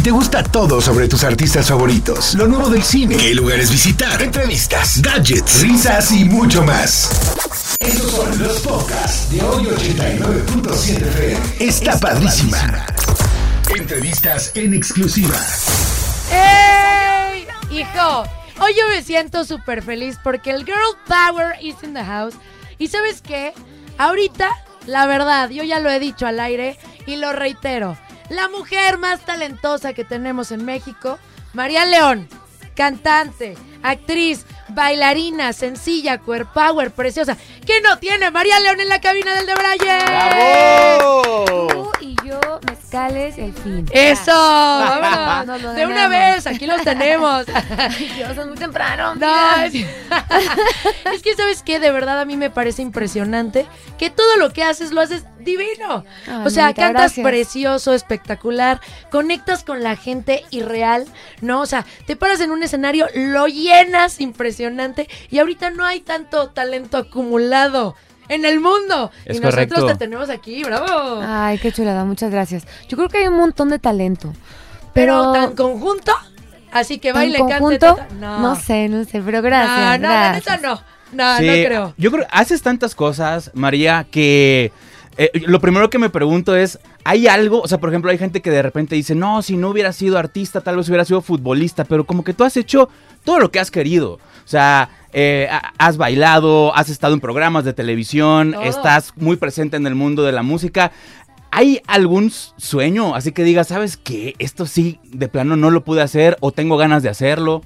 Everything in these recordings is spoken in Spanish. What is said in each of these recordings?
Si te gusta todo sobre tus artistas favoritos, lo nuevo del cine, qué lugares visitar, entrevistas, gadgets, risas y mucho más. Estos son los podcasts de hoy 89.7 FM. Está padrísima. Entrevistas en exclusiva. ¡Ey! Hijo, hoy yo me siento súper feliz porque el Girl Power is in the house. ¿Y sabes qué? Ahorita, la verdad, yo ya lo he dicho al aire y lo reitero. La mujer más talentosa que tenemos en México, María León, cantante, actriz, bailarina, sencilla, power, preciosa. ¿Qué no tiene María León en la cabina del de Braille? ¡Bravo! Tú y yo, mezcales, el fin. ¡Eso! vámonos. Lo de una vez, aquí los tenemos. Dios, es muy temprano. No, es, es que sabes qué, de verdad a mí me parece impresionante que todo lo que haces lo haces divino. Ay, o sea, cantas gracias. precioso, espectacular, conectas con la gente irreal, ¿no? O sea, te paras en un escenario, lo llenas impresionante y ahorita no hay tanto talento acumulado en el mundo. Es y nosotros correcto. te tenemos aquí, bravo. Ay, qué chulada, muchas gracias. Yo creo que hay un montón de talento. pero Pero, tan conjunto, así que ¿tan baile, cante, conjunto, teta- no. sé, no sé, pero gracias. No, no, la gracias. neta no. No, Sí, no creo. Yo creo haces tantas cosas, María, que eh, lo primero que me pregunto es, ¿hay algo? O sea, por ejemplo, hay gente que de repente dice, no, si no hubiera sido artista, tal vez hubiera sido futbolista, pero como que tú has hecho todo lo que has querido. O sea, eh, ha- has bailado, has estado en programas de televisión, Todo. estás muy presente en el mundo de la música. ¿Hay algún sueño? Así que digas, ¿sabes qué? Esto sí, de plano no lo pude hacer o tengo ganas de hacerlo.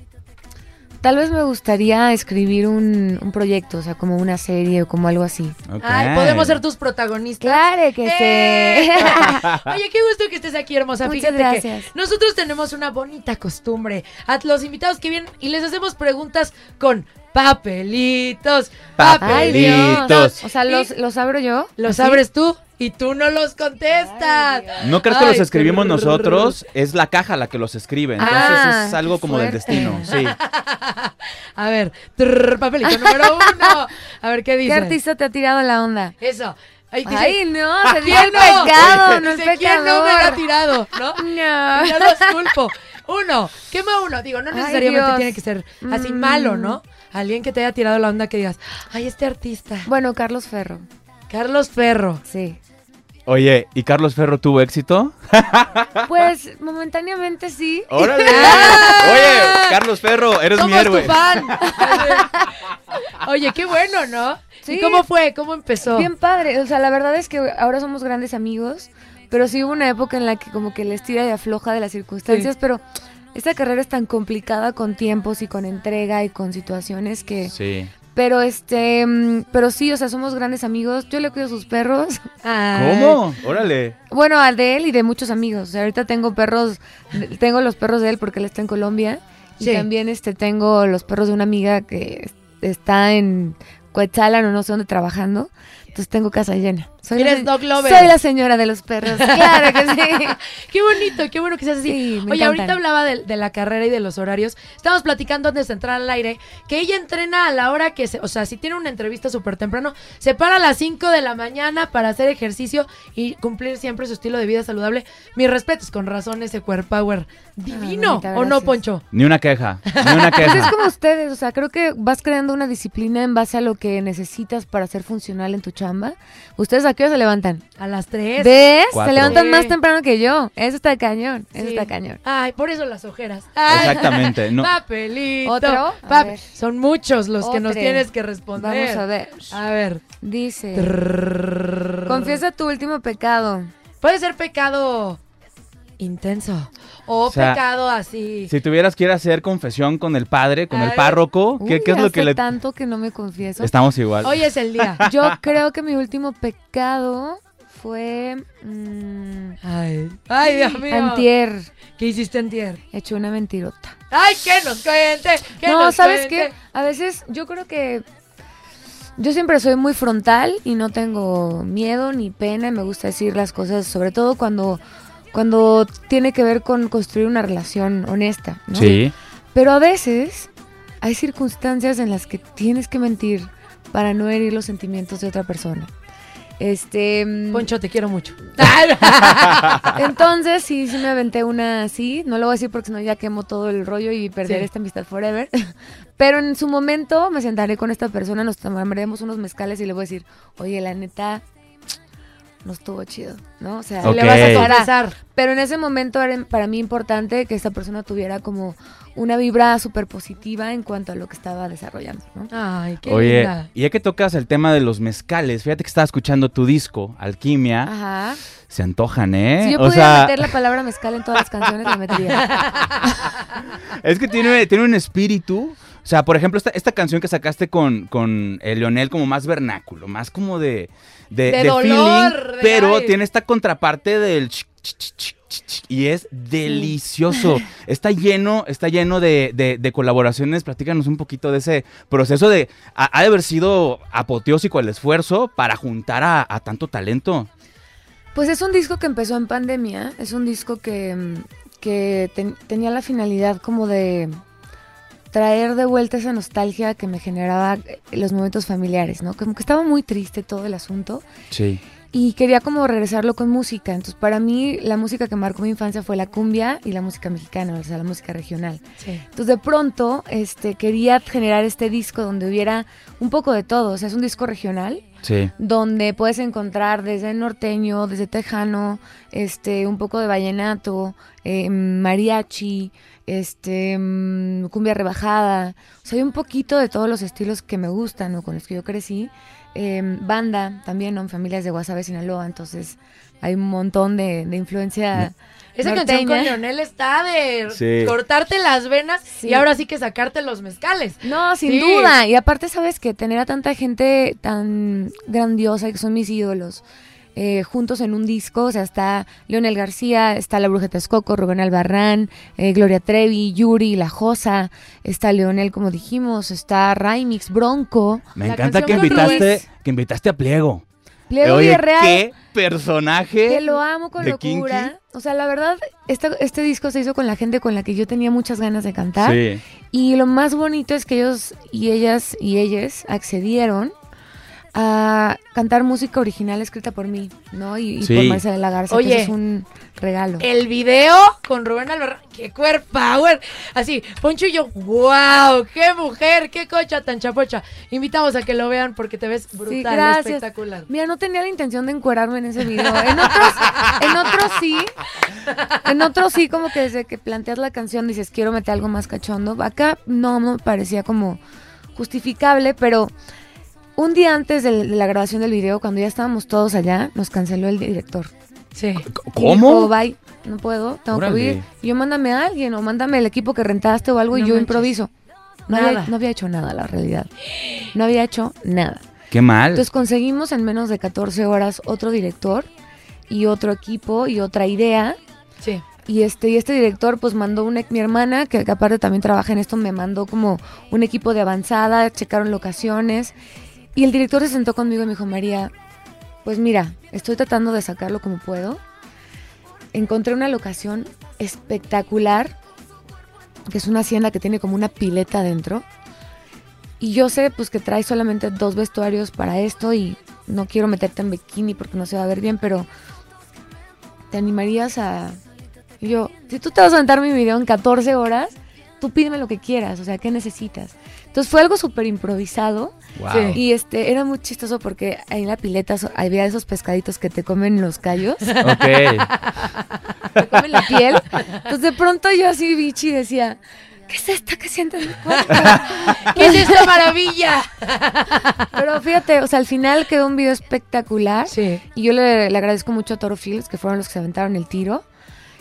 Tal vez me gustaría escribir un, un proyecto, o sea, como una serie o como algo así. Ay, Ok. podemos ser tus protagonistas. Claro que ¡Eh! sí. Oye, qué gusto que estés aquí, hermosa. Muchas Fíjate gracias. que nosotros tenemos una bonita costumbre. A los invitados que vienen y les hacemos preguntas con papelitos. Ay, Dios. Papelitos. O sea, los, los abro yo. los ¿Así? abres tú y tú no los contestas. Ay. ¿No crees que Ay, los escribimos nosotros? Es la caja la que los escribe. Entonces Ah, es algo como del destino. Sí. A ver, trrr, papelito número uno. A ver, ¿qué dice? ¿Qué artista te ha tirado la onda? Eso. Dice, Ay, no, ¿quién el no? pecado, no es Dice, ¿quién no me ha tirado? ¿No? No. No los culpo. Uno, quema uno. Digo, no necesariamente tiene que ser así Mm. malo, ¿no? Alguien que te haya tirado la onda que digas, ay, este artista. Bueno, Carlos Ferro, Carlos Ferro. sí. Oye, ¿y Carlos Ferro tuvo éxito? Pues momentáneamente sí. ¡Órale! Oye, Carlos Ferro, eres mi Somos tu héroe. fan. Oye, qué bueno, ¿no? ¿Y Sí. cómo fue? ¿Cómo empezó? Bien padre. O sea, la verdad es que ahora somos grandes amigos, pero sí hubo una época en la que como que les tira y afloja de las circunstancias, pero esta carrera es tan complicada con tiempos y con entrega y con situaciones que... Sí. Pero este, mm, pero sí, o sea, somos grandes amigos. Yo le cuido a sus perros. Ay. ¿Cómo? Órale. Bueno, al de él y de muchos amigos. O sea, ahorita tengo perros, tengo los perros de él porque él está en Colombia. Y Sí. también este tengo los perros de una amiga que está en Coetzalan o no sé dónde trabajando. Entonces tengo casa llena. Soy la, Eres lover. soy la señora de los perros. Claro que sí. Qué bonito, qué bueno que seas así. Sí, me Oye, encantan. ahorita hablaba de, de la carrera y de los horarios. Estábamos platicando antes de entrar al aire que ella entrena a la hora que se, o sea, si tiene una entrevista súper temprano, se para a las 5 de la mañana para hacer ejercicio y cumplir siempre su estilo de vida saludable. Mis respetos, con razón ese core power divino, ¿o no. Poncho? Ni una queja. Ni una Pues es queja. como ustedes, o sea, creo que vas creando una disciplina en base a lo que necesitas para ser funcional en tu chamba. ¿Ustedes a qué hora se levantan? A las 3. ¿Ves? Cuatro. Se levantan Sí. más temprano que yo. Eso está cañón. Eso está cañón. Ay, por eso las ojeras. Ay. Exactamente. No. Papelito. ¿Otro? Pap-. Son muchos los que nos tienes que responder. Vamos a ver. A ver. Dice, confiesa tu último pecado. Puede ser pecado intenso o, O sea, pecado así. Si tuvieras que ir a hacer confesión con el padre, con A el ver. párroco, ¿qué, Uy, qué es lo que le... tanto que no me confieso. Estamos igual. Hoy es el día. Yo creo que mi último pecado fue mm, Ay, ay, Dios mío. antier. ¿Qué hiciste antier? Hecho una mentirota. Ay, que nos cuente. que No, nos ¿sabes cuente. qué? A veces yo creo que yo siempre soy muy frontal y no tengo miedo ni pena y me gusta decir las cosas, sobre todo cuando cuando tiene que ver con construir una relación honesta, ¿no? Sí. Pero a veces hay circunstancias en las que tienes que mentir para no herir los sentimientos de otra persona. Este. mm, Poncho, te quiero mucho. Entonces, sí, sí me aventé una así. No lo voy a decir porque si no ya quemo todo el rollo y perderé Sí. esta amistad forever. Pero en su momento me sentaré con esta persona, nos tomaremos unos mezcales y le voy a decir, oye, la neta, no estuvo chido, ¿no? O sea, Ok. Le vas a para- confesar. pero en ese momento era para mí importante que esta persona tuviera como una vibra súper positiva en cuanto a lo que estaba desarrollando, ¿no? Ay, qué Oye, linda. y ya que tocas el tema de los mezcales, fíjate que estaba escuchando tu disco, Alquimia. Ajá. Se antojan, ¿eh? Si yo o pudiera sea, meter la palabra mezcal en todas las canciones, la metería. es que tiene, tiene un espíritu. O sea, por ejemplo, esta, esta canción que sacaste con, con eh, Leonel como más vernáculo, más como de, de, De de dolor, feeling, de pero ay. tiene esta contraparte del ch- ch- ch- y es delicioso. Está lleno, está lleno de, de- de colaboraciones. Platícanos un poquito de ese proceso de ha, ha de haber sido apoteósico el esfuerzo para juntar a, a tanto talento. Pues es un disco que empezó en pandemia, es un disco que, mm, que ten- tenía la finalidad como de traer de vuelta esa nostalgia que me generaba eh, los momentos familiares, ¿no? Como que estaba muy triste todo el asunto Sí. y quería como regresarlo con música. Entonces para mí la música que marcó mi infancia fue la cumbia y la música mexicana, o sea, la música regional. Sí. Entonces de pronto este, quería generar este disco donde hubiera un poco de todo, o sea, es un disco regional Sí. donde puedes encontrar desde norteño, desde tejano, este, un poco de vallenato, eh, mariachi, este, mm, cumbia rebajada, o sea, hay un poquito de todos los estilos que me gustan o con los que yo crecí. Eh, banda también, ¿no? En familias de Guasave, Sinaloa, entonces hay un montón de, de influencia. Esa canción con norteña. Leonel está de Sí. cortarte las venas Sí. y ahora sí que sacarte los mezcales. No, sin Sí. duda. Y aparte, sabes que tener a tanta gente tan grandiosa que son mis ídolos eh, juntos en un disco, o sea, está Leonel García, está La Bruja Texcoco, Rubén Albarrán, eh, Gloria Trevi, Yuri, La Josa, está Leonel, como dijimos, está Raimix, Bronco, Me La encanta que invitaste, que invitaste a Pliego. Pliego Oye, Villarreal. qué personaje. Que lo amo con locura. O sea, la verdad, este, este disco se hizo con la gente con la que yo tenía muchas ganas de cantar. Sí. Y lo más bonito es que ellos y ellas y ellas accedieron a cantar música original escrita por mí, ¿no? Y, y Sí. por Marcela Lagarza, Oye. que eso es un regalo. El video con Rubén Albarrán, qué cuer power. Así, Poncho y yo, wow, qué mujer, qué cocha tan chapocha. Invitamos a que lo vean porque te ves brutal, Sí, gracias. espectacular. Mira, no tenía la intención de encuerarme en ese video. En otros, en otros sí. En otros sí, como que desde que planteas la canción dices, quiero meter algo más cachondo. Acá no no me parecía como justificable, pero un día antes de, de la grabación del video, cuando ya estábamos todos allá, nos canceló el director. Sí. Y dijo, ¿Cómo? bye, no puedo, tengo Órale. COVID. Y yo mándame a alguien o mándame el equipo que rentaste o algo y yo manches. improviso. No Nada. había, no había hecho nada, la realidad. No había hecho nada. Qué mal. Entonces conseguimos en menos de 14 horas otro director y otro equipo y otra idea. Sí. Y este, y este director pues mandó una, mi hermana, que, que aparte también trabaja en esto, me mandó como un equipo de avanzada, checaron locaciones. Y el director se sentó conmigo y me dijo, María, pues mira, estoy tratando de sacarlo como puedo. Encontré una locación espectacular, que es una hacienda que tiene como una pileta dentro. Y yo sé pues que trae solamente dos vestuarios para esto y no quiero meterte en bikini porque no se va a ver bien, pero ¿te animarías a...? Y yo, si tú te vas a aventar mi video en 14 horas, tú pídeme lo que quieras, o sea, ¿qué necesitas? Entonces fue algo súper improvisado Wow. Sí. y este era muy chistoso porque ahí en la pileta so- había esos pescaditos que te comen los callos, Ok. te comen la piel. Entonces de pronto yo así, bichi, decía, ¿qué es esto que siento en mi cuerpo? ¿Qué es esta maravilla? Pero fíjate, o sea, al final quedó un video espectacular. Sí. Y yo le, le agradezco mucho a Toro Fields, que fueron los que se aventaron el tiro.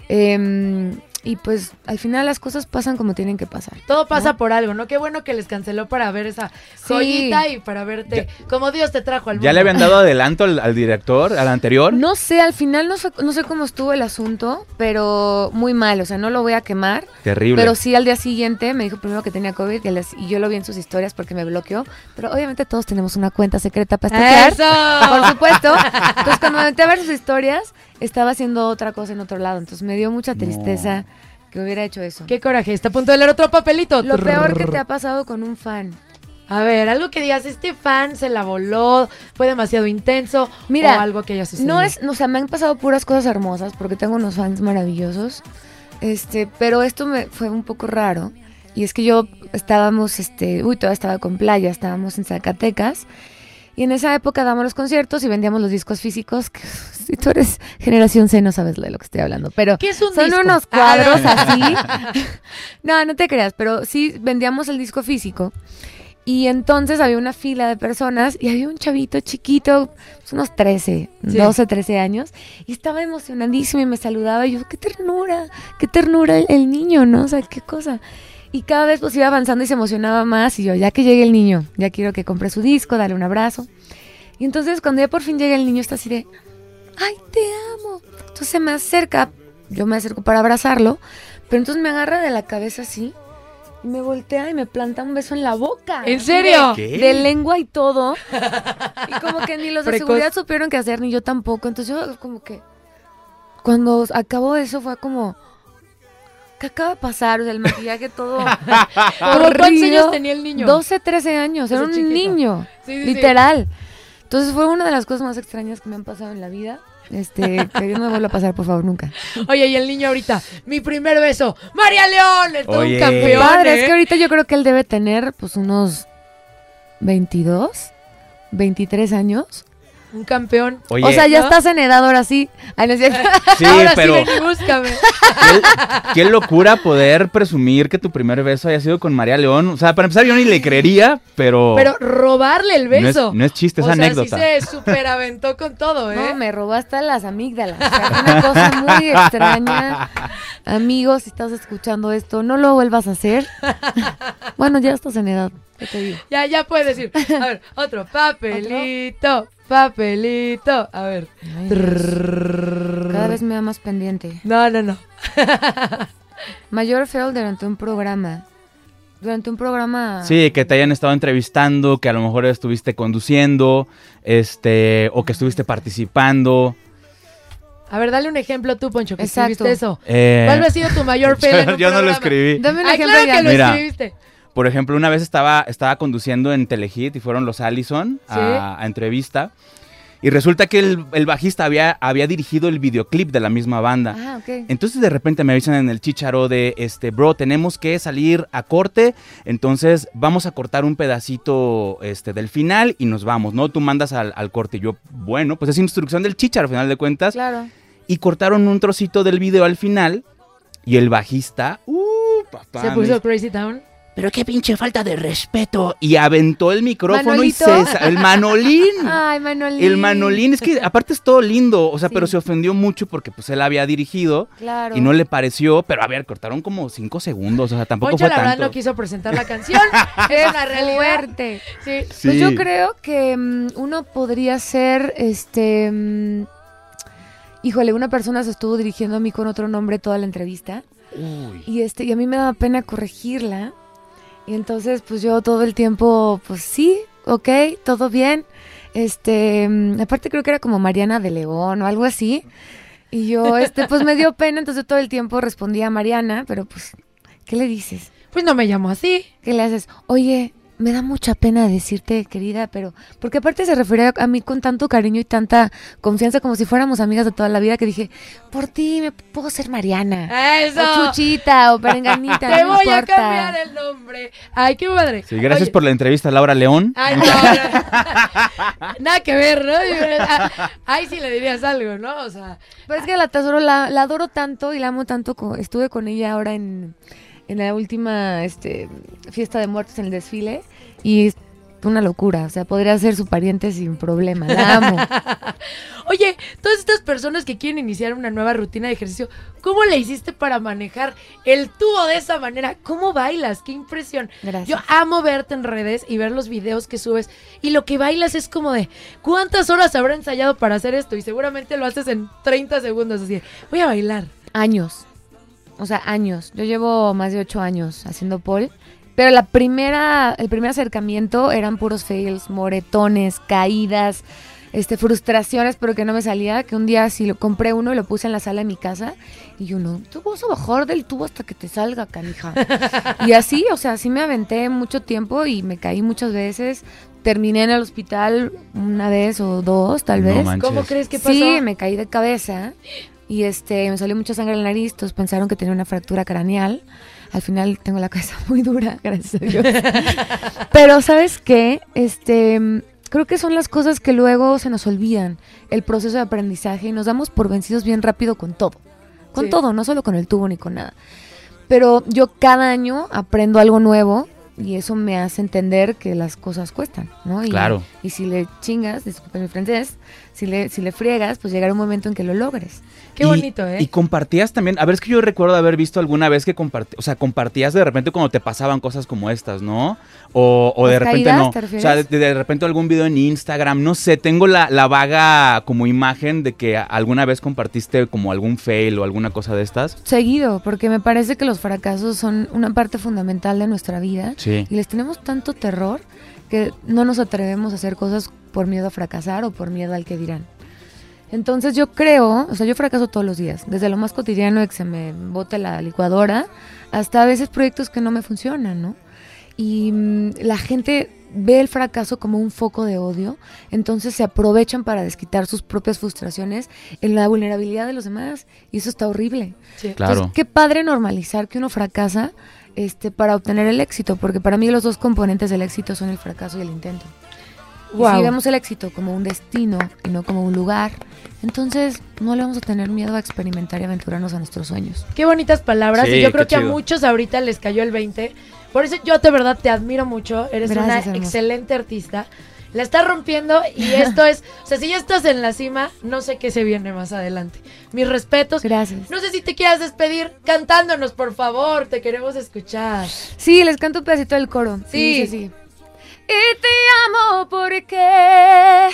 Em, y pues al final las cosas pasan como tienen que pasar. Todo pasa ¿no? por algo, ¿no? Qué bueno que les canceló para ver esa Sí. joyita y para verte como Dios te trajo al mundo. ¿Ya le habían dado adelanto al, al director, al anterior? No sé, al final no sé, no sé cómo estuvo el asunto, pero muy mal, o sea, no lo voy a quemar. Terrible. Pero sí al día siguiente me dijo primero que tenía COVID y, yo lo vi en sus historias porque me bloqueó. Pero obviamente todos tenemos una cuenta secreta para. ¡Eso! Por supuesto. Entonces cuando me metí a ver sus historias, estaba haciendo otra cosa en otro lado. Entonces me dio mucha tristeza que hubiera hecho eso. Qué coraje, está a punto de leer otro papelito. Lo peor que te ha pasado con un fan. A ver, algo que digas, este fan se la voló, fue demasiado intenso, Mira, o algo que haya sucedido. No es, o sea, me han pasado puras cosas hermosas porque tengo unos fans maravillosos. Este, pero esto me fue un poco raro. Y es que yo estábamos, este, uy, todavía estaba con playa, estábamos en Zacatecas. Y en esa época dábamos los conciertos y vendíamos los discos físicos. Que, si tú eres generación C, no sabes de lo que estoy hablando. Pero ¿Qué es un son disco? unos Ah. cuadros así. no, no te creas, pero sí vendíamos el disco físico. Y entonces había una fila de personas y había un chavito chiquito, unos 13, Sí. 12, 13 años, y estaba emocionadísimo y me saludaba. Y yo, qué ternura, qué ternura el, el niño, ¿no? O sea, qué cosa. Y cada vez pues iba avanzando y se emocionaba más. Y yo, ya que llegue el niño, ya quiero que compre su disco, dale un abrazo. Y entonces cuando ya por fin llega el niño, está así de, ay, te amo. Entonces se me acerca, yo me acerco para abrazarlo, pero entonces me agarra de la cabeza así y me voltea y me planta un beso en la boca. ¿En serio? De, lengua y todo. y como que ni los de Precoz. seguridad supieron qué hacer, ni yo tampoco. Entonces yo como que cuando acabó eso fue como... ¿Qué acaba de pasar? O sea, el maquillaje todo... ¿Cómo ¿Cuántos años tenía el niño? 12, 13 años, era un chiquito. niño, Sí, sí, sí. literal. Entonces fue una de las cosas más extrañas que me han pasado en la vida. Este, que no me vuelva a pasar, por favor, nunca. Oye, y el niño ahorita, mi primer beso, María León, es todo un Oye. campeón. Padre, ¿eh? es que ahorita yo creo que él debe tener pues unos 22, 23 años. Un campeón. Oye, o sea, ya ¿no? estás en edad ahora sí. Ay, no sí, Ahora pero sí, ven y búscame. qué, qué locura poder presumir que tu primer beso haya sido con María León. O sea, para empezar yo ni le creería, pero, Pero robarle el no, es, beso. no es chiste, es o sea, anécdota. sí se superaventó con todo, ¿eh? No, me robó hasta las amígdalas. O sea, una cosa muy extraña. Amigos, si estás escuchando esto, no lo vuelvas a hacer. Bueno, ya estás en edad. ¿Qué te digo? Ya, ya puedes decir. A ver, otro. Papelito, papelito. A ver. Ay. Cada vez me da más pendiente. No, no, no. Mayor fail durante un programa. Durante un programa. Sí, que te hayan estado entrevistando, que a lo mejor estuviste conduciendo, este, o que estuviste participando. A ver, dale un ejemplo tú, Poncho, que Exacto. escribiste eso. Eh, ¿Cuál ha sido tu mayor fail en yo un yo no lo escribí. Dame un Ay, ejemplo claro ya. que lo Mira. escribiste. Por ejemplo, una vez estaba, estaba conduciendo en Telehit y fueron los Allison a, Sí. a entrevista. Y resulta que el, el bajista había, había dirigido el videoclip de la misma banda. Ah, ok. Entonces de repente me avisan en el chicharo de este, bro, tenemos que salir a corte, entonces vamos a cortar un pedacito este, del final y nos vamos, ¿no? Tú mandas al, al corte y yo, bueno, pues es instrucción del chicharo al final de cuentas. Claro. Y cortaron un trocito del video al final y el bajista, uh, papá, Se puso Crazy Town. Pero qué pinche falta de respeto. Y aventó el micrófono ¿Manolito? y se... sa- El manolín. Ay, Manolín. El manolín, es que aparte es todo lindo, o sea, Sí. pero se ofendió mucho porque pues él había dirigido Claro. y no le pareció, pero a ver, cortaron como cinco segundos, o sea, tampoco Poncho, fue la verdad, tanto. no quiso presentar la canción. es realidad. fuerte. Sí. Sí. Pues yo creo que mm, uno podría ser, este, mm, híjole, una persona se estuvo dirigiendo a mí con otro nombre toda la entrevista Uy. y este y a mí me daba pena corregirla y entonces pues yo todo el tiempo, pues sí, ok, todo bien. Este, mm, aparte creo que era como Mariana de León o algo así. Y yo, este, pues me dio pena, entonces todo el tiempo respondía a Mariana, pero pues, ¿qué le dices? Pues no me llamo así. ¿Qué le haces? Oye, me da mucha pena decirte, querida, pero porque aparte se refería a mí con tanto cariño y tanta confianza como si fuéramos amigas de toda la vida que dije, por ti me puedo ser Mariana. Eso. O Chuchita o Perenganita. Te no voy a cambiar el nombre. Ay, qué padre. Sí, gracias Oye, por la entrevista, Laura León. Ay, no, no. Nada que ver, ¿no? Ahí sí le dirías algo, ¿no? O sea, Pero es que la tesoro, la, la adoro tanto y la amo tanto. estuve con ella ahora en, en la última este, fiesta de muertos en el desfile y es una locura. O sea, podría ser su pariente sin problema. La amo. Oye, todas estas personas que quieren iniciar una nueva rutina de ejercicio, ¿cómo le hiciste para manejar el tubo de esa manera? ¿Cómo bailas? ¡Qué impresión! Gracias. Yo amo verte en redes y ver los videos que subes y lo que bailas es como de ¿cuántas horas habrá ensayado para hacer esto? Y seguramente lo haces en 30 segundos así. Voy a bailar. Años. O sea, años. Yo llevo más de ocho años haciendo pole. Pero la primera, el primer acercamiento eran puros fails, moretones, caídas, este, frustraciones, pero que no me salía, que un día sí lo compré uno y lo puse en la sala de mi casa y yo no, tú vas a bajar del tubo hasta que te salga, canija. y así, o sea, así me aventé mucho tiempo y me caí muchas veces. Terminé en el hospital una vez o dos, tal No vez. manches. ¿Cómo crees que pasó? Sí, me caí de cabeza y este me salió mucha sangre en la nariz, todos pensaron que tenía una fractura craneal. Al final tengo la cabeza muy dura, gracias a Dios. Pero ¿sabes qué? Este creo que son las cosas que luego se nos olvidan, el proceso de aprendizaje y nos damos por vencidos bien rápido con todo. Con Sí. todo, no solo con el tubo ni con nada. Pero yo cada año aprendo algo nuevo y eso me hace entender que las cosas cuestan, ¿no? Y, Claro. Y si le chingas, disculpen mi francés, si le, si le friegas, pues llegará un momento en que lo logres. Qué Y- bonito, ¿eh? Y compartías también, a ver, es que yo recuerdo haber visto alguna vez que compartías, o sea, compartías de repente cuando te pasaban cosas como estas, ¿no? O, o de ¿Las repente caídas, no. te O sea, de, de repente algún video en Instagram, no sé, tengo la, la vaga como imagen de que alguna vez compartiste como algún fail o alguna cosa de estas. Seguido, porque me parece que los fracasos son una parte fundamental de nuestra vida Sí. y les tenemos tanto terror que no nos atrevemos a hacer cosas por miedo a fracasar o por miedo al que dirán. Entonces yo creo, o sea, yo fracaso todos los días, desde lo más cotidiano de que se me bote la licuadora hasta a veces proyectos que no me funcionan, ¿no? Y mm, la gente ve el fracaso como un foco de odio, entonces se aprovechan para desquitar sus propias frustraciones en la vulnerabilidad de los demás y eso está horrible. Sí. Claro. Entonces, qué padre normalizar que uno fracasa este, para obtener el éxito, porque para mí los dos componentes del éxito son el fracaso y el intento. Y Guau. si vemos el éxito como un destino y no como un lugar, entonces no le vamos a tener miedo a experimentar y aventurarnos a nuestros sueños. Qué bonitas palabras. Sí, y yo creo que a chido. muchos ahorita les cayó el 20. Por eso yo de verdad te admiro mucho. Eres Gracias, una hermosa. excelente artista. La estás rompiendo y esto es, o sea, si ya estás en la cima, no sé qué se viene más adelante. Mis respetos. Gracias. No sé si te quieras despedir cantándonos, por favor. Te queremos escuchar. Sí, les canto un pedacito del coro. Sí. Dice así. Y te amo porque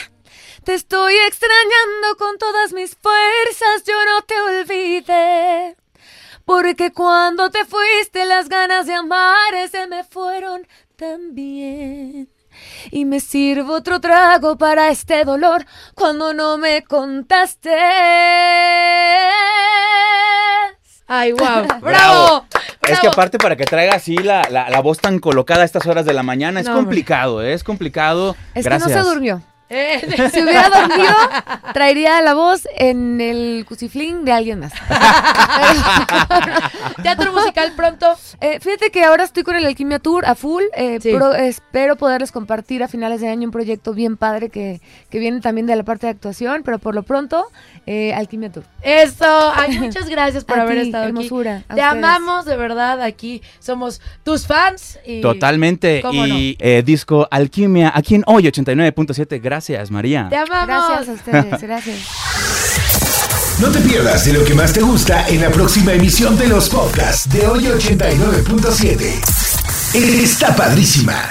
te estoy extrañando con todas mis fuerzas, yo no te olvidé. Porque cuando te fuiste las ganas de amar se me fueron también. Y me sirvo otro trago para este dolor cuando no me contaste. Ay, wow. ¡Bravo! Bravo. Es que aparte para que traiga así la, la- la voz tan colocada a estas horas de la mañana es No, complicado, ¿eh? es complicado. Es Gracias. que no se durmió. Eh, Si hubiera dormido, traería la voz en el cuciflín de alguien más. Teatro musical pronto. Eh, fíjate que ahora estoy con el Alquimia Tour a full. eh, Sí. pro- espero poderles compartir a finales de año un proyecto bien padre que, que viene también de la parte de actuación, pero por lo pronto, eh, Alquimia Tour. Eso. Ay, muchas gracias por A haber ti, estado hermosura, aquí. Te ustedes. amamos de verdad aquí. Somos tus fans. Y Totalmente. ¿Cómo Y eh, disco Alquimia aquí en hoy 89.7. Gracias, María. Te amamos. Gracias a ustedes, gracias. No te pierdas de lo que más te gusta en la próxima emisión de los podcasts de hoy 89.7. Está padrísima.